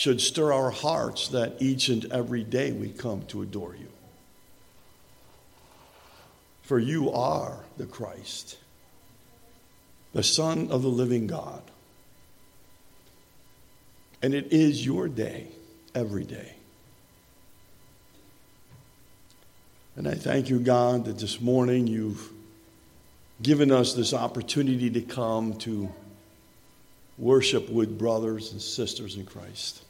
should stir our hearts that each and every day we come to adore you. For you are the Christ, the Son of the living God. And it is your day every day. And I thank you, God, that this morning you've given us this opportunity to come to worship with brothers and sisters in Christ.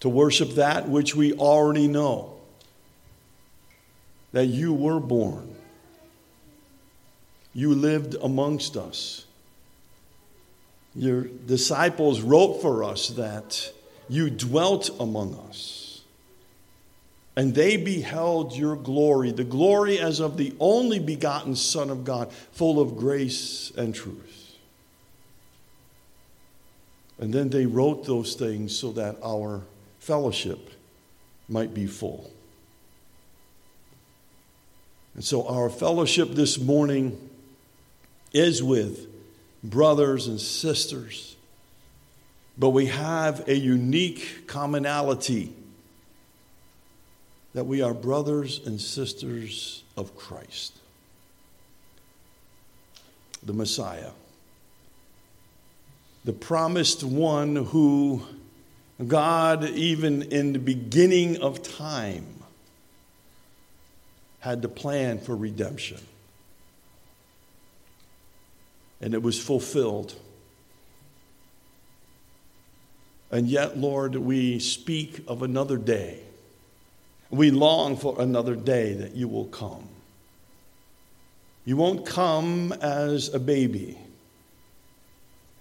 To worship that which we already know that you were born, you lived amongst us. Your disciples wrote for us that you dwelt among us. And they beheld your glory, the glory as of the only begotten Son of God, full of grace and truth. And then they wrote those things so that our fellowship might be full. And so our fellowship this morning is with brothers and sisters, but we have a unique commonality that we are brothers and sisters of Christ, the Messiah, the promised one who God, even in the beginning of time, had the plan for redemption. And it was fulfilled. And yet, Lord, we speak of another day. We long for another day that you will come. You won't come as a baby,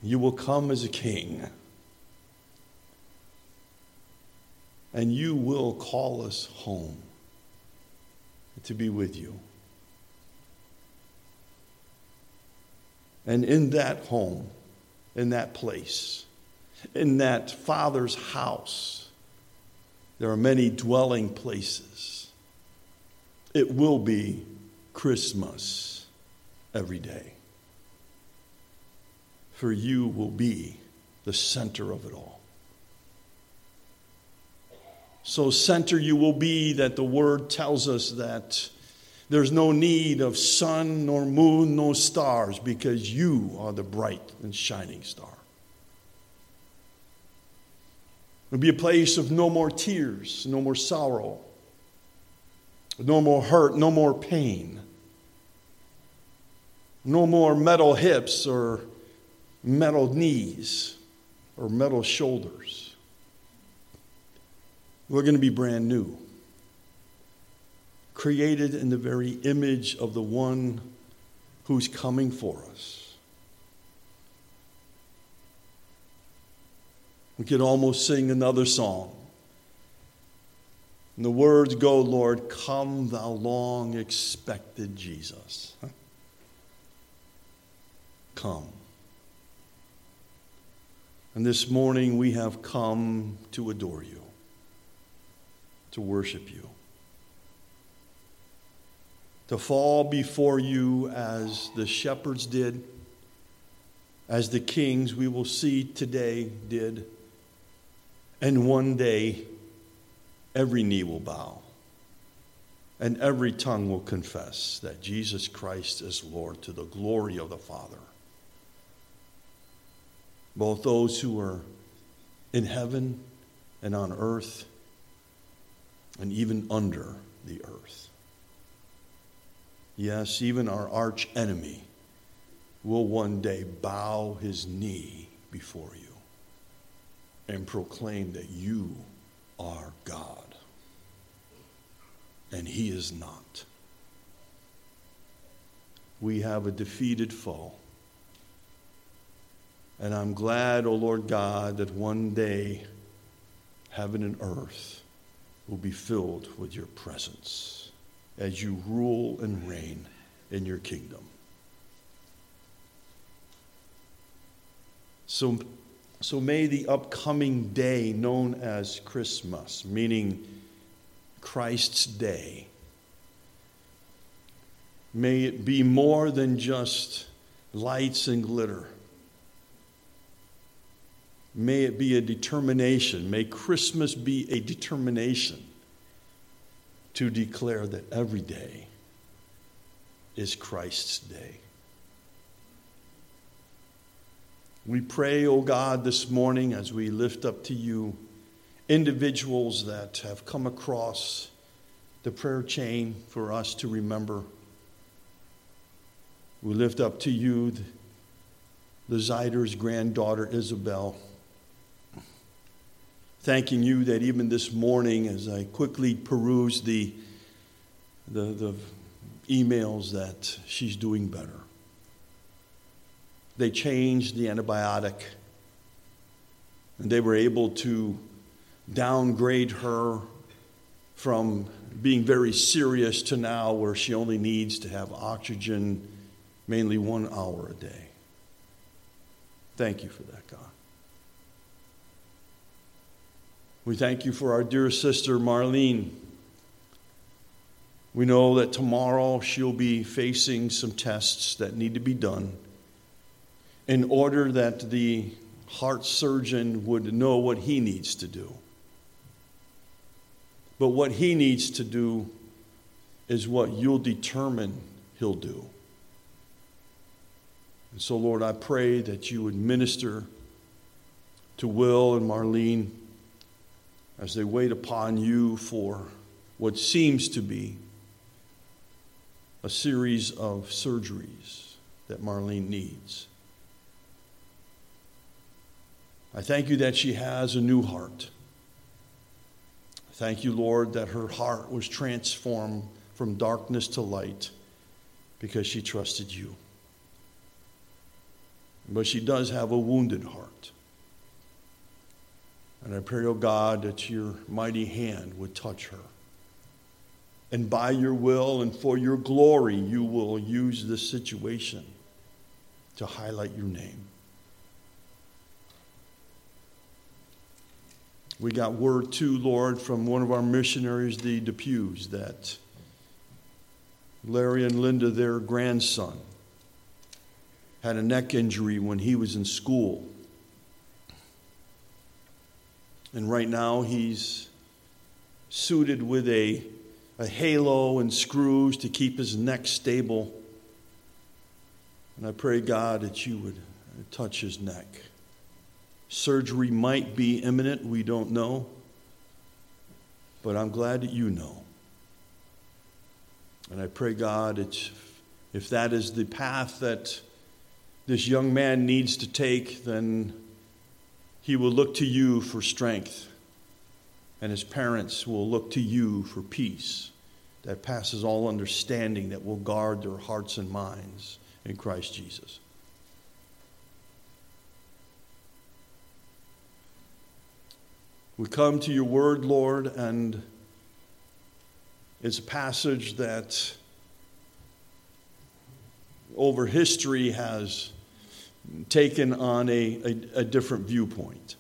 you will come as a king. And you will call us home to be with you. And in that home, in that place, in that Father's house, there are many dwelling places. It will be Christmas every day. For you will be the center of it all. So center you will be that the word tells us that there's no need of sun nor moon nor stars because you are the bright and shining star. It'll be a place of no more tears, no more sorrow, no more hurt, no more pain, no more metal hips or metal knees or metal shoulders. We're going to be brand new, created in the very image of the one who's coming for us. We could almost sing another song. And the words go, Lord, come, thou long expected Jesus. Come. And this morning we have come to adore you to worship you, to fall before you as the shepherds did, as the kings we will see today did. And one day, every knee will bow and every tongue will confess that Jesus Christ is Lord to the glory of the Father. Both those who are in heaven and on earth and even under the earth. Yes, even our arch enemy will one day bow his knee before you and proclaim that you are God. And he is not. We have a defeated foe. And I'm glad, O oh Lord God, that one day heaven and earth will be filled with your presence as you rule and reign in your kingdom. So, so may the upcoming day known as Christmas, meaning Christ's day, may it be more than just lights and glitter. May it be a determination, may Christmas be a determination to declare that every day is Christ's day. We pray, O oh God, this morning as we lift up to you individuals that have come across the prayer chain for us to remember. We lift up to you the Zeider's granddaughter, Isabel. Thanking you that even this morning, as I quickly peruse the, the, the emails, that she's doing better. They changed the antibiotic, and they were able to downgrade her from being very serious to now where she only needs to have oxygen mainly one hour a day. Thank you for that, God. We thank you for our dear sister Marlene. We know that tomorrow she'll be facing some tests that need to be done in order that the heart surgeon would know what he needs to do. But what he needs to do is what you'll determine he'll do. And so, Lord, I pray that you would minister to Will and Marlene as they wait upon you for what seems to be a series of surgeries that Marlene needs. I thank you that she has a new heart. Thank you, Lord, that her heart was transformed from darkness to light because she trusted you. But she does have a wounded heart. And I pray, oh God, that your mighty hand would touch her. And by your will and for your glory, you will use this situation to highlight your name. We got word too, Lord, from one of our missionaries, the Depews, that Larry and Linda, their grandson, had a neck injury when he was in school. And right now he's suited with a, a halo and screws to keep his neck stable. And I pray, God, that you would touch his neck. Surgery might be imminent, we don't know. But I'm glad that you know. And I pray, God, it's, if that is the path that this young man needs to take, then he will look to you for strength. And his parents will look to you for peace that passes all understanding, that will guard their hearts and minds in Christ Jesus. We come to your word, Lord, and it's a passage that over history has taken on a, a, a different viewpoint.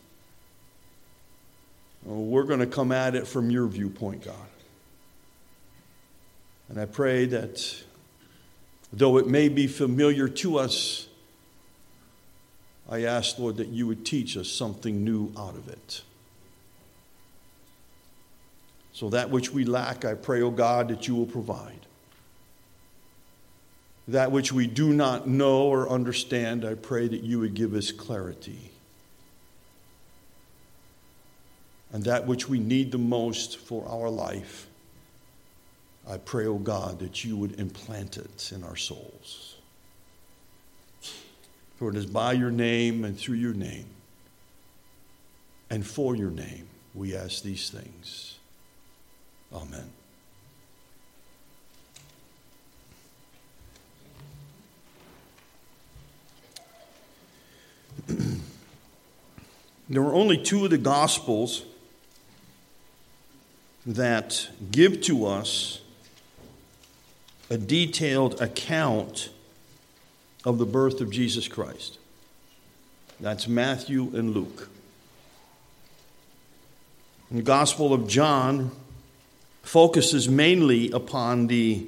Oh, we're going to come at it from your viewpoint, God. And I pray that though it may be familiar to us, I ask, Lord, that you would teach us something new out of it. So that which we lack, I pray, O oh God, that you will provide. That which we do not know or understand, I pray that you would give us clarity. And that which we need the most for our life, I pray, O oh God, that you would implant it in our souls. For it is by your name and through your name and for your name we ask these things. Amen. There are only two of the Gospels that give to us a detailed account of the birth of Jesus Christ. That's Matthew and Luke. the Gospel of John focuses mainly upon the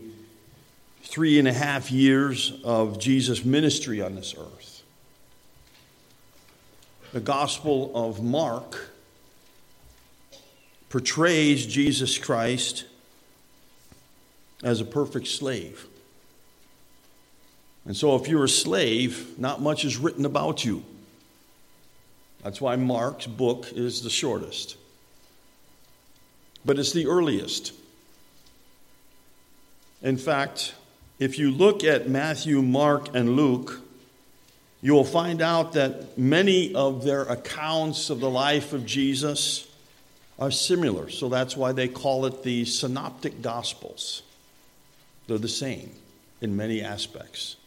three and a half years of Jesus' ministry on this earth. The Gospel of Mark portrays Jesus Christ as a perfect slave. And so, if you're a slave, not much is written about you. That's why Mark's book is the shortest, but it's the earliest. In fact, if you look at Matthew, Mark, and Luke, you will find out that many of their accounts of the life of Jesus are similar. So that's why they call it the Synoptic Gospels. They're the same in many aspects.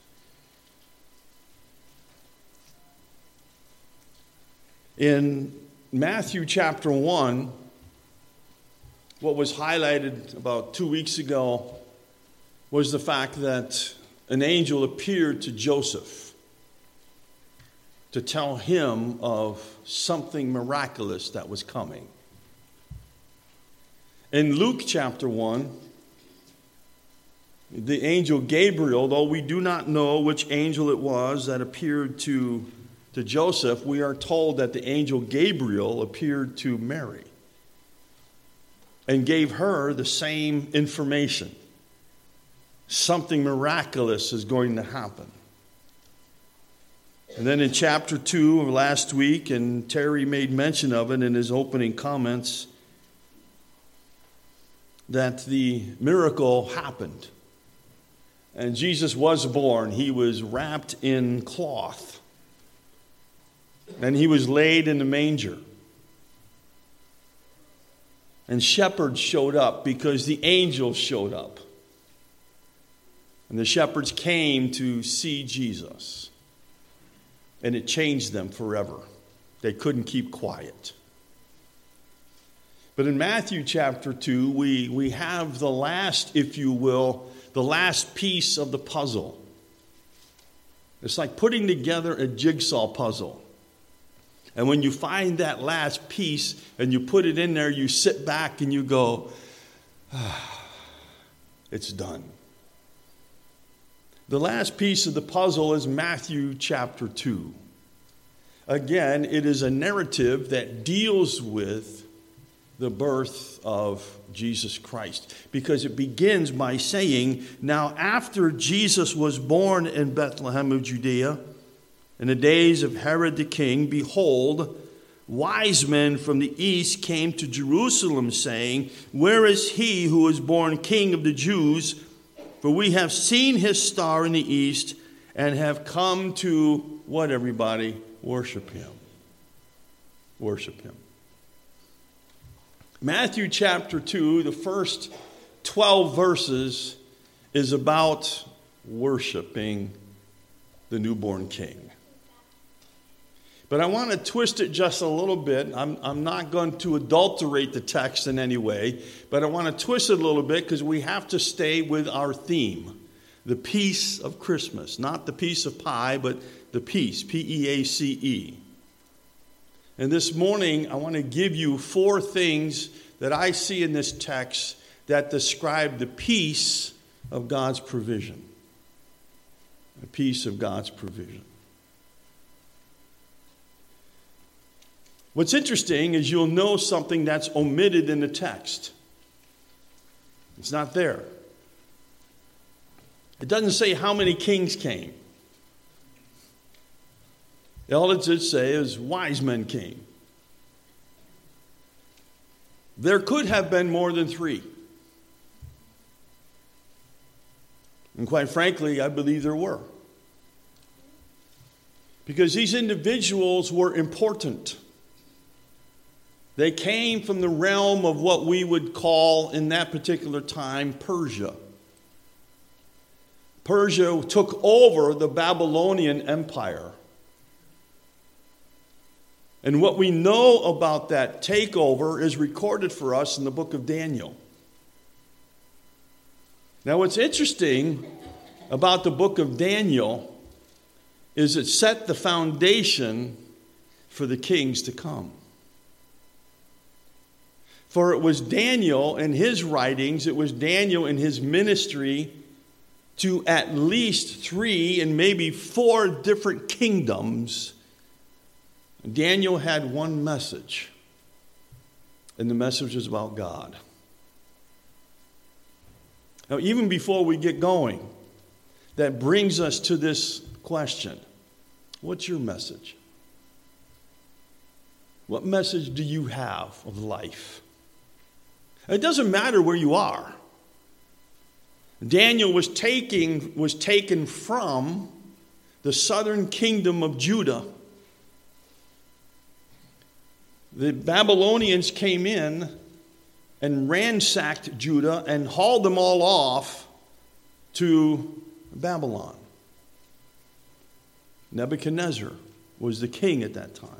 In Matthew chapter 1, what was highlighted about two weeks ago was the fact that an angel appeared to Joseph to tell him of something miraculous that was coming. In Luke chapter 1, the angel Gabriel, though we do not know which angel it was that appeared to, to Joseph, we are told that the angel Gabriel appeared to Mary and gave her the same information. Something miraculous is going to happen. And then in chapter 2 of last week, and Terry made mention of it in his opening comments, that the miracle happened. And Jesus was born. He was wrapped in cloth. And he was laid in the manger. And shepherds showed up because the angels showed up. And the shepherds came to see Jesus. And it changed them forever. They couldn't keep quiet. But in Matthew chapter 2, we, we have the last, if you will, the last piece of the puzzle. It's like putting together a jigsaw puzzle. And when you find that last piece and you put it in there, you sit back and you go, ah, it's done. The last piece of the puzzle is Matthew chapter 2. Again, it is a narrative that deals with the birth of Jesus Christ because it begins by saying, Now, after Jesus was born in Bethlehem of Judea, in the days of Herod the king, behold, wise men from the east came to Jerusalem, saying, Where is he who was born king of the Jews? For we have seen his star in the east and have come to what, everybody? Worship him. Worship him. Matthew chapter 2, the first 12 verses, is about worshiping the newborn king. But I want to twist it just a little bit. I'm, I'm not going to adulterate the text in any way, but I want to twist it a little bit because we have to stay with our theme the peace of Christmas. Not the piece of pie, but the peace, P E A C E. And this morning, I want to give you four things that I see in this text that describe the peace of God's provision. The peace of God's provision. What's interesting is you'll know something that's omitted in the text. It's not there. It doesn't say how many kings came. All it did say is wise men came. There could have been more than three. And quite frankly, I believe there were. Because these individuals were important. They came from the realm of what we would call, in that particular time, Persia. Persia took over the Babylonian Empire. And what we know about that takeover is recorded for us in the book of Daniel. Now, what's interesting about the book of Daniel is it set the foundation for the kings to come. For it was Daniel and his writings, it was Daniel and his ministry to at least three and maybe four different kingdoms Daniel had one message, and the message was about God. Now, even before we get going, that brings us to this question What's your message? What message do you have of life? It doesn't matter where you are. Daniel was, taking, was taken from the southern kingdom of Judah. The Babylonians came in and ransacked Judah and hauled them all off to Babylon. Nebuchadnezzar was the king at that time.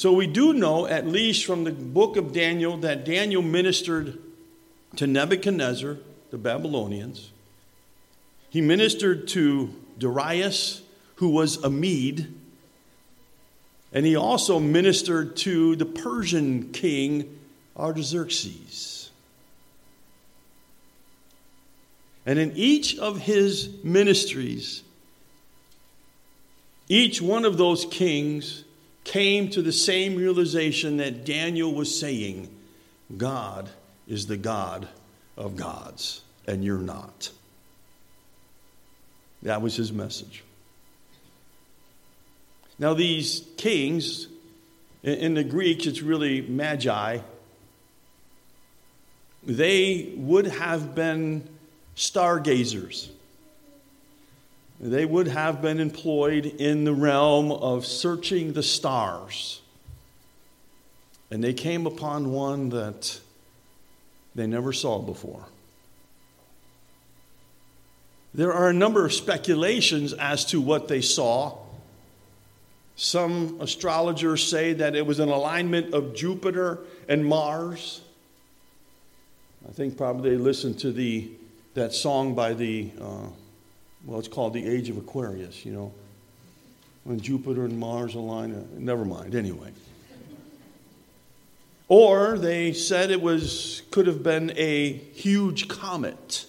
So we do know, at least from the book of Daniel, that Daniel ministered to Nebuchadnezzar, the Babylonians. He ministered to Darius, who was a Mede, and he also ministered to the Persian king Artaxerxes. And in each of his ministries, each one of those kings came to the same realization that Daniel was saying God is the God of gods, and you're not. That was his message. Now, these kings, in the Greek, it's really magi. They would have been stargazers. They would have been employed in the realm of searching the stars. And they came upon one that they never saw before. There are a number of speculations as to what they saw. Some astrologers say that it was an alignment of Jupiter and Mars. I think probably they listened to the, that song by the, uh, well, it's called The Age of Aquarius, you know, when Jupiter and Mars align. Uh, never mind, anyway. Or they said it was, could have been a huge comet.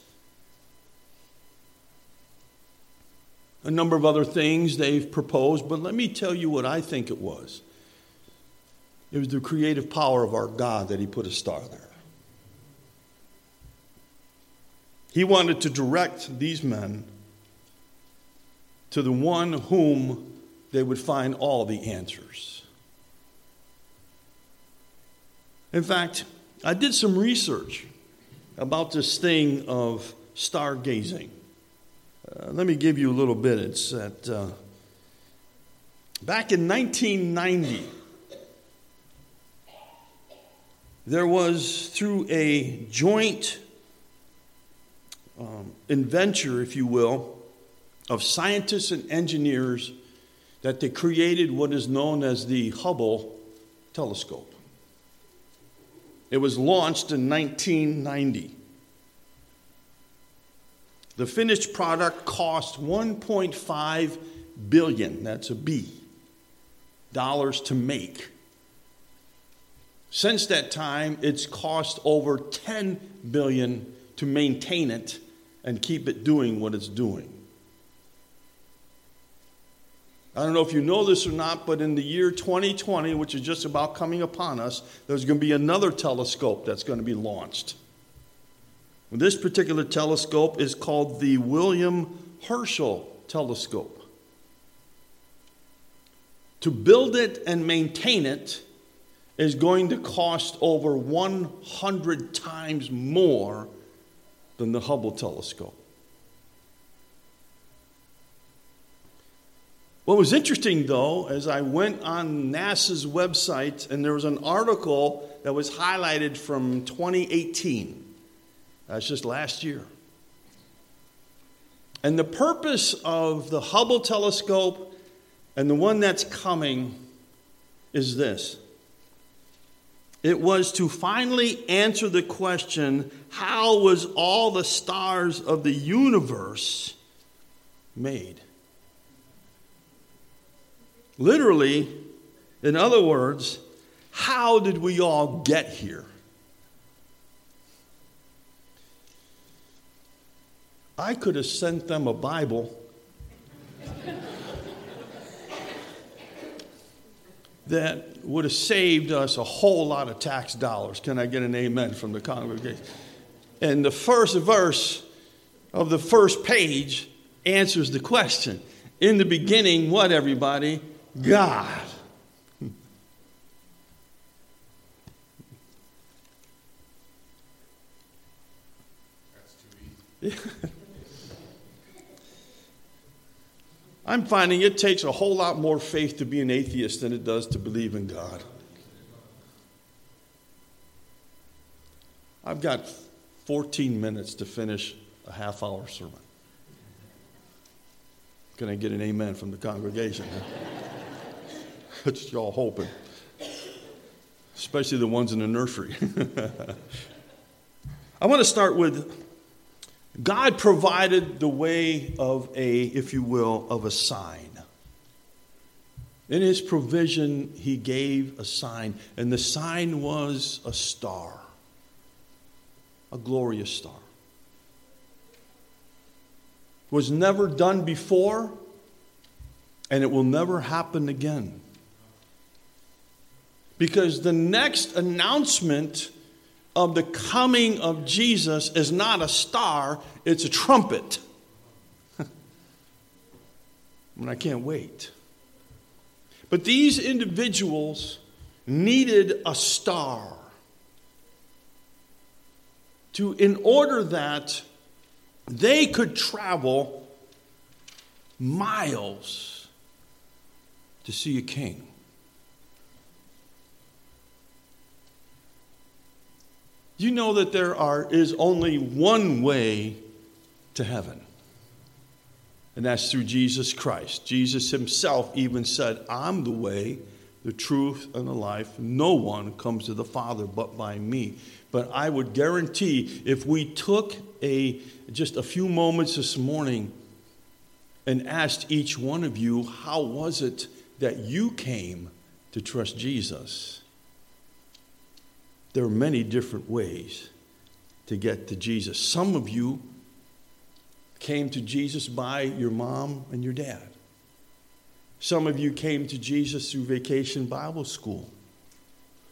A number of other things they've proposed, but let me tell you what I think it was. It was the creative power of our God that He put a star there. He wanted to direct these men to the one whom they would find all the answers. In fact, I did some research about this thing of stargazing. Uh, let me give you a little bit. It's that uh, back in 1990, there was through a joint um, inventure, if you will, of scientists and engineers that they created what is known as the Hubble telescope. It was launched in 1990. The finished product cost 1.5 billion, that's a B, dollars to make. Since that time, it's cost over 10 billion to maintain it and keep it doing what it's doing. I don't know if you know this or not, but in the year 2020, which is just about coming upon us, there's going to be another telescope that's going to be launched. This particular telescope is called the William Herschel Telescope. To build it and maintain it is going to cost over 100 times more than the Hubble telescope. What was interesting, though, as I went on NASA's website, and there was an article that was highlighted from 2018. That's just last year. And the purpose of the Hubble telescope and the one that's coming is this it was to finally answer the question how was all the stars of the universe made? Literally, in other words, how did we all get here? I could have sent them a Bible. that would have saved us a whole lot of tax dollars. Can I get an amen from the congregation? And the first verse of the first page answers the question. In the beginning, what everybody? God. I'm finding it takes a whole lot more faith to be an atheist than it does to believe in God. I've got 14 minutes to finish a half hour sermon. Can I get an amen from the congregation? That's y'all hoping, especially the ones in the nursery. I want to start with God provided the way of a, if you will, of a sign. In his provision, he gave a sign, and the sign was a star, a glorious star. It was never done before, and it will never happen again. Because the next announcement of the coming of Jesus is not a star, it's a trumpet. and I can't wait. But these individuals needed a star to in order that they could travel miles to see a king. You know that there are, is only one way to heaven, and that's through Jesus Christ. Jesus himself even said, I'm the way, the truth, and the life. No one comes to the Father but by me. But I would guarantee if we took a, just a few moments this morning and asked each one of you, how was it that you came to trust Jesus? There are many different ways to get to Jesus. Some of you came to Jesus by your mom and your dad. Some of you came to Jesus through vacation Bible school.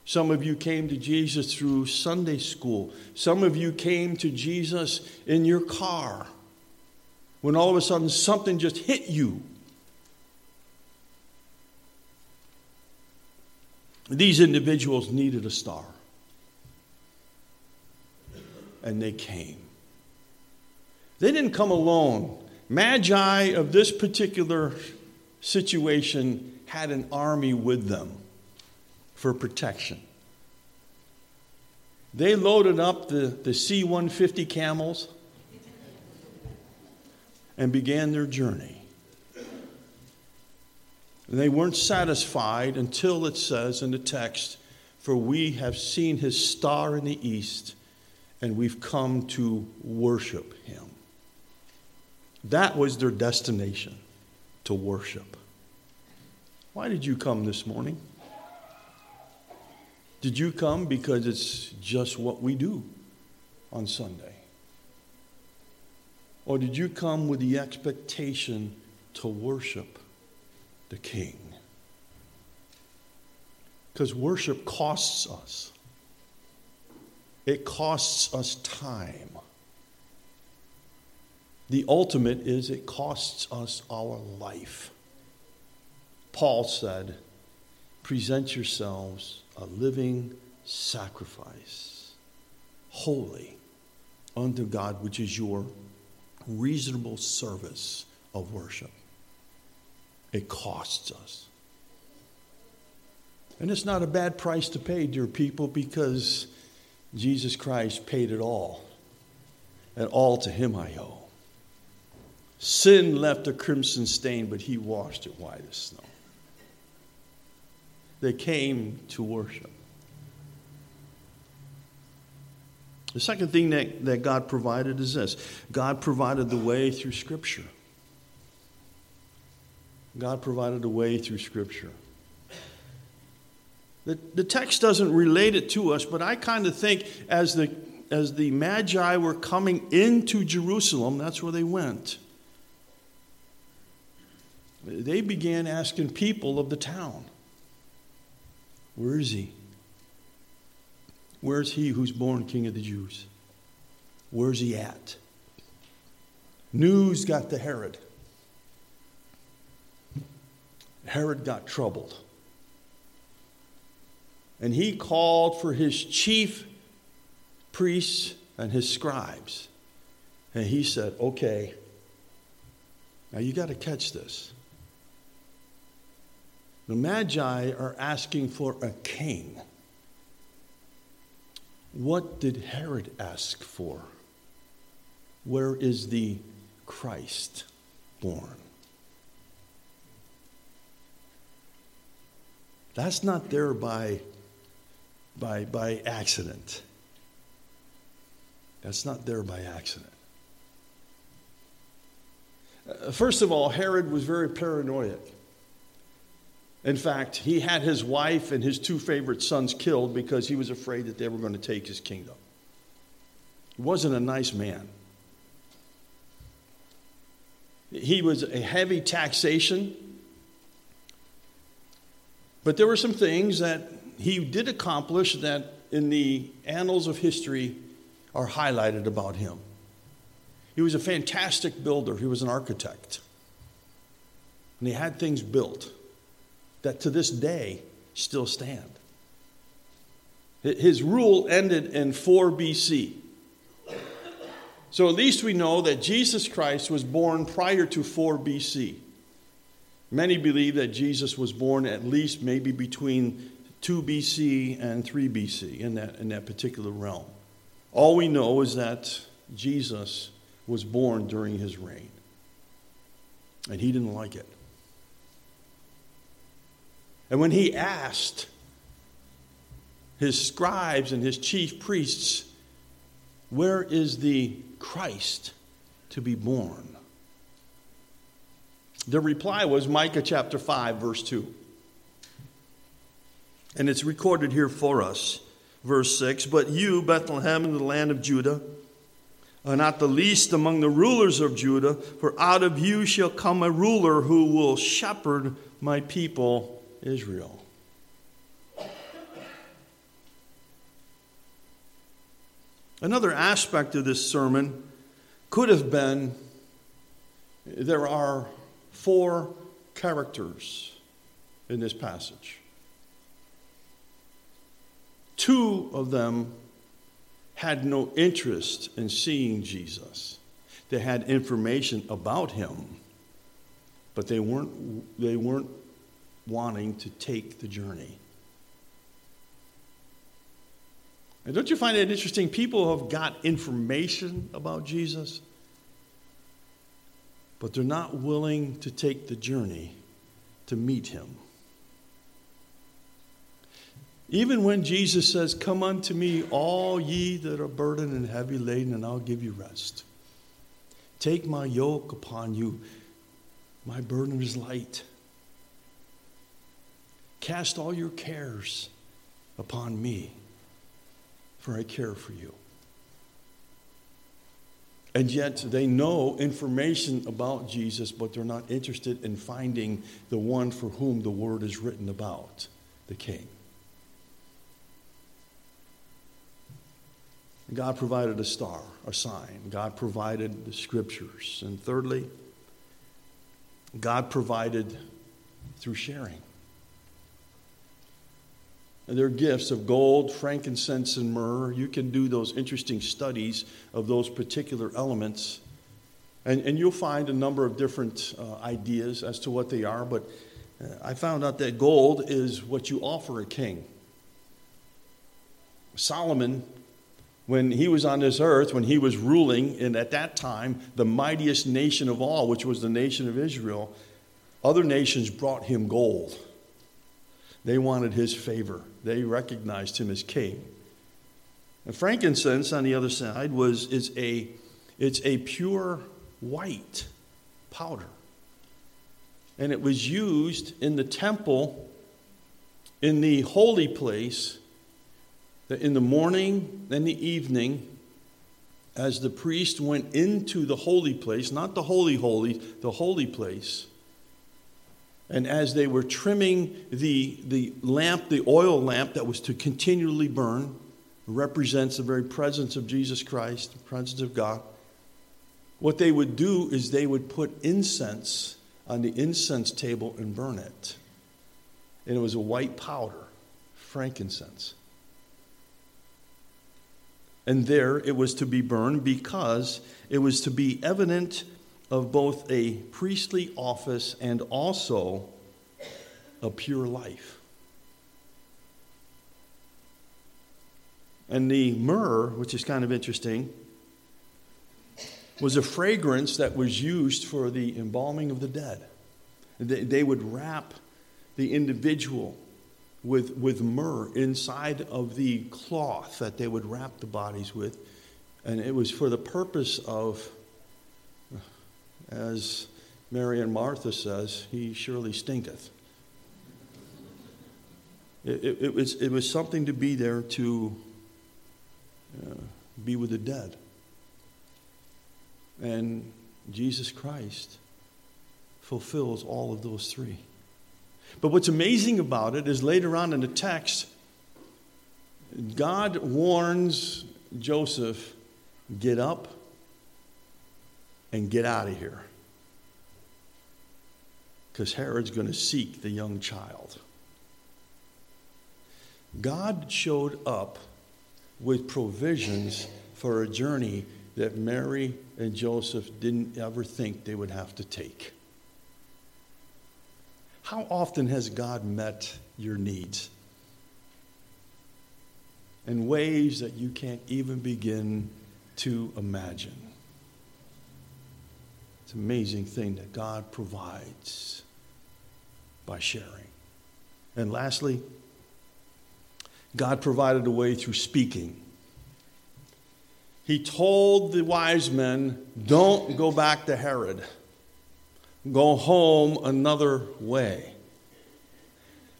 Some of you came to Jesus through Sunday school. Some of you came to Jesus in your car when all of a sudden something just hit you. These individuals needed a star and they came. They didn't come alone. Magi of this particular situation had an army with them for protection. They loaded up the, the C 150 camels and began their journey. they weren't satisfied until it says in the text, For we have seen his star in the east and we've come to worship him. That was their destination, to worship. Why did you come this morning? Did you come because it's just what we do on Sunday? Or did you come with the expectation to worship the King? Because worship costs us. It costs us time. The ultimate is it costs us our life. Paul said, Present yourselves a living sacrifice, holy unto God, which is your reasonable service of worship. It costs us. And it's not a bad price to pay, dear people, because Jesus Christ paid it all, and all to him I owe. Sin left a crimson stain, but he washed it white as snow. They came to worship. The second thing that, that God provided is this God provided the way through Scripture. God provided a way through Scripture. The, the text doesn't relate it to us, but I kind of think as the, as the Magi were coming into Jerusalem, that's where they went. They began asking people of the town, Where is he? Where's he who's born King of the Jews? Where's he at? News got to Herod. Herod got troubled. And he called for his chief priests and his scribes. And he said, Okay, now you got to catch this. The Magi are asking for a king. What did Herod ask for? Where is the Christ born? That's not there by, by, by accident. That's not there by accident. Uh, first of all, Herod was very paranoid. In fact, he had his wife and his two favorite sons killed because he was afraid that they were going to take his kingdom. He wasn't a nice man. He was a heavy taxation. But there were some things that he did accomplish that in the annals of history are highlighted about him. He was a fantastic builder, he was an architect. And he had things built that to this day still stand. His rule ended in 4 BC. So at least we know that Jesus Christ was born prior to 4 BC. Many believe that Jesus was born at least maybe between 2 BC and 3 BC in that, in that particular realm. All we know is that Jesus was born during his reign. And he didn't like it. And when he asked his scribes and his chief priests, Where is the Christ to be born? The reply was Micah chapter 5, verse 2. And it's recorded here for us. Verse 6 But you, Bethlehem, in the land of Judah, are not the least among the rulers of Judah, for out of you shall come a ruler who will shepherd my people Israel. Another aspect of this sermon could have been there are four characters in this passage. Two of them had no interest in seeing Jesus. They had information about him, but they weren't, they weren't wanting to take the journey. And don't you find it interesting? People have got information about Jesus, but they're not willing to take the journey to meet him. Even when Jesus says, Come unto me, all ye that are burdened and heavy laden, and I'll give you rest. Take my yoke upon you. My burden is light. Cast all your cares upon me, for I care for you. And yet they know information about Jesus, but they're not interested in finding the one for whom the word is written about, the king. God provided a star, a sign. God provided the scriptures. And thirdly, God provided through sharing. And they're gifts of gold, frankincense, and myrrh. You can do those interesting studies of those particular elements. And, and you'll find a number of different uh, ideas as to what they are. But uh, I found out that gold is what you offer a king. Solomon, when he was on this earth, when he was ruling, and at that time, the mightiest nation of all, which was the nation of Israel, other nations brought him gold. They wanted his favor, they recognized him as king. And frankincense, on the other side, was, is a, it's a pure white powder. And it was used in the temple, in the holy place, in the morning and the evening, as the priest went into the holy place, not the holy holy, the holy place, And as they were trimming the, the lamp, the oil lamp that was to continually burn, represents the very presence of Jesus Christ, the presence of God. What they would do is they would put incense on the incense table and burn it. And it was a white powder, frankincense. And there it was to be burned because it was to be evident of both a priestly office and also a pure life. And the myrrh, which is kind of interesting, was a fragrance that was used for the embalming of the dead. They, would wrap the individual with, with myrrh inside of the cloth that they would wrap the bodies with. And it was for the purpose of as Mary and Martha says, he surely stinketh. It, it, it, was, it was something to be there to uh, be with the dead. And Jesus Christ fulfills all of those three. But what's amazing about it is later on in the text, God warns Joseph get up and get out of here. Because Herod's going to seek the young child. God showed up with provisions for a journey that Mary and Joseph didn't ever think they would have to take. How often has God met your needs? In ways that you can't even begin to imagine. It's an amazing thing that God provides by sharing. And lastly, God provided a way through speaking. He told the wise men, Don't go back to Herod, go home another way.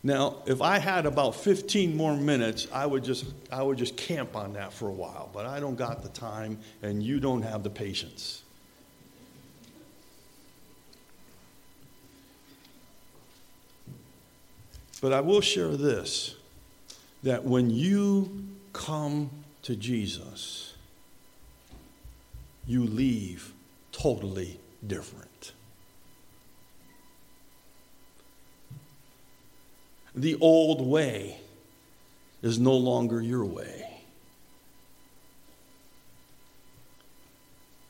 Now, if I had about 15 more minutes, I would just I would just camp on that for a while, but I don't got the time and you don't have the patience. But I will share this that when you come to Jesus, you leave totally different. The old way is no longer your way.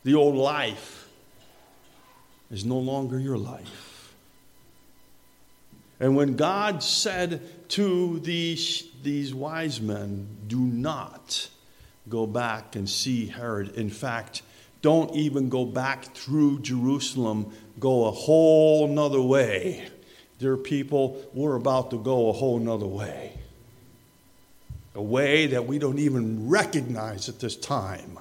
The old life is no longer your life. And when God said to these, these wise men, do not go back and see Herod. In fact, don't even go back through Jerusalem, go a whole nother way. Dear people, we're about to go a whole nother way. A way that we don't even recognize at this time.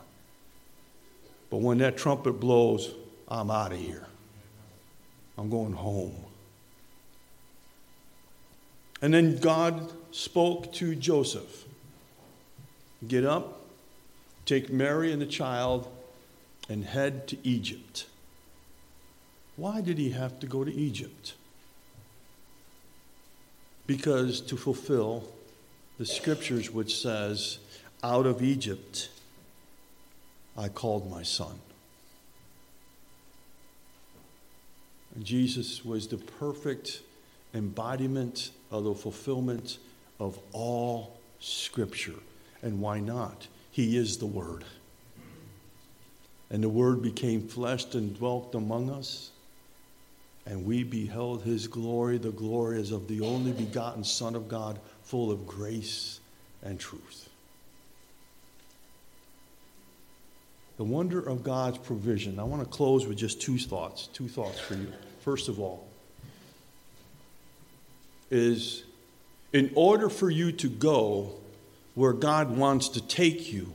But when that trumpet blows, I'm out of here. I'm going home. And then God spoke to Joseph Get up, take Mary and the child, and head to Egypt. Why did he have to go to Egypt? Because to fulfill the scriptures which says, Out of Egypt I called my son. Jesus was the perfect embodiment of the fulfillment of all Scripture. And why not? He is the Word. And the Word became flesh and dwelt among us. And we beheld his glory. The glory as of the only begotten Son of God, full of grace and truth. The wonder of God's provision. I want to close with just two thoughts. Two thoughts for you. First of all, is in order for you to go where God wants to take you,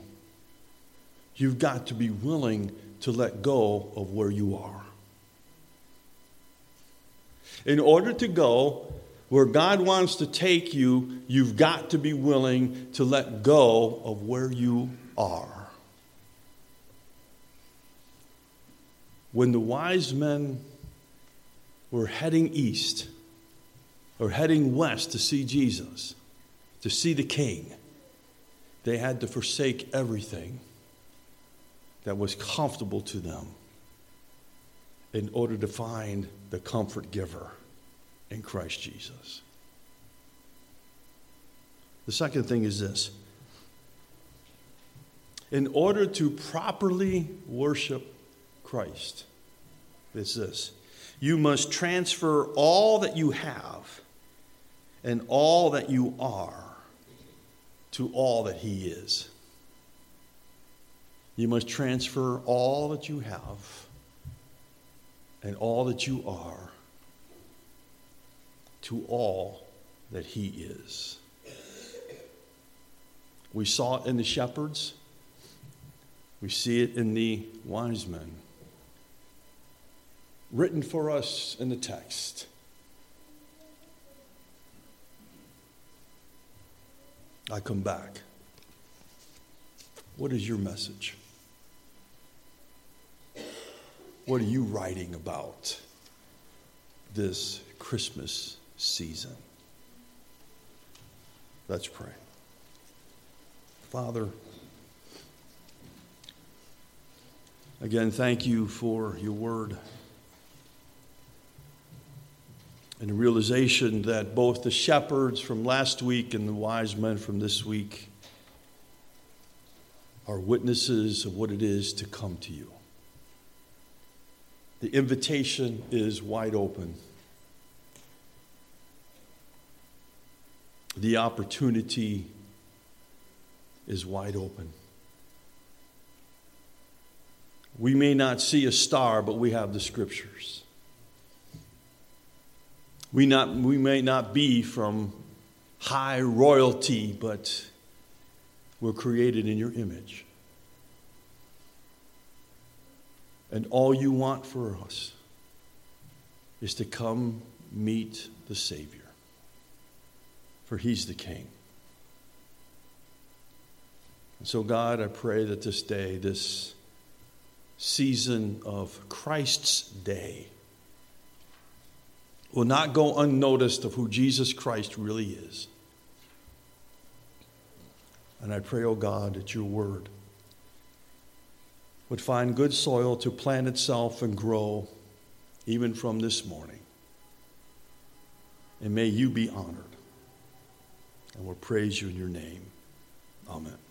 you've got to be willing to let go of where you are. In order to go where God wants to take you, you've got to be willing to let go of where you are. When the wise men were heading east, or heading west to see Jesus, to see the King, they had to forsake everything that was comfortable to them in order to find the comfort giver in Christ Jesus. The second thing is this in order to properly worship Christ, it's this you must transfer all that you have and all that you are to all that He is. You must transfer all that you have and all that you are to all that He is. We saw it in the shepherds, we see it in the wise men. Written for us in the text. I come back. What is your message? What are you writing about this Christmas season? Let's pray. Father, again, thank you for your word and the realization that both the shepherds from last week and the wise men from this week are witnesses of what it is to come to you. The invitation is wide open. The opportunity is wide open. We may not see a star, but we have the scriptures. We, not, we may not be from high royalty, but we're created in your image. And all you want for us is to come meet the Savior, for He's the King. And so, God, I pray that this day, this season of Christ's day, will not go unnoticed of who Jesus Christ really is. And I pray, oh God, that your word would find good soil to plant itself and grow even from this morning. And may you be honored. And we'll praise you in your name. Amen.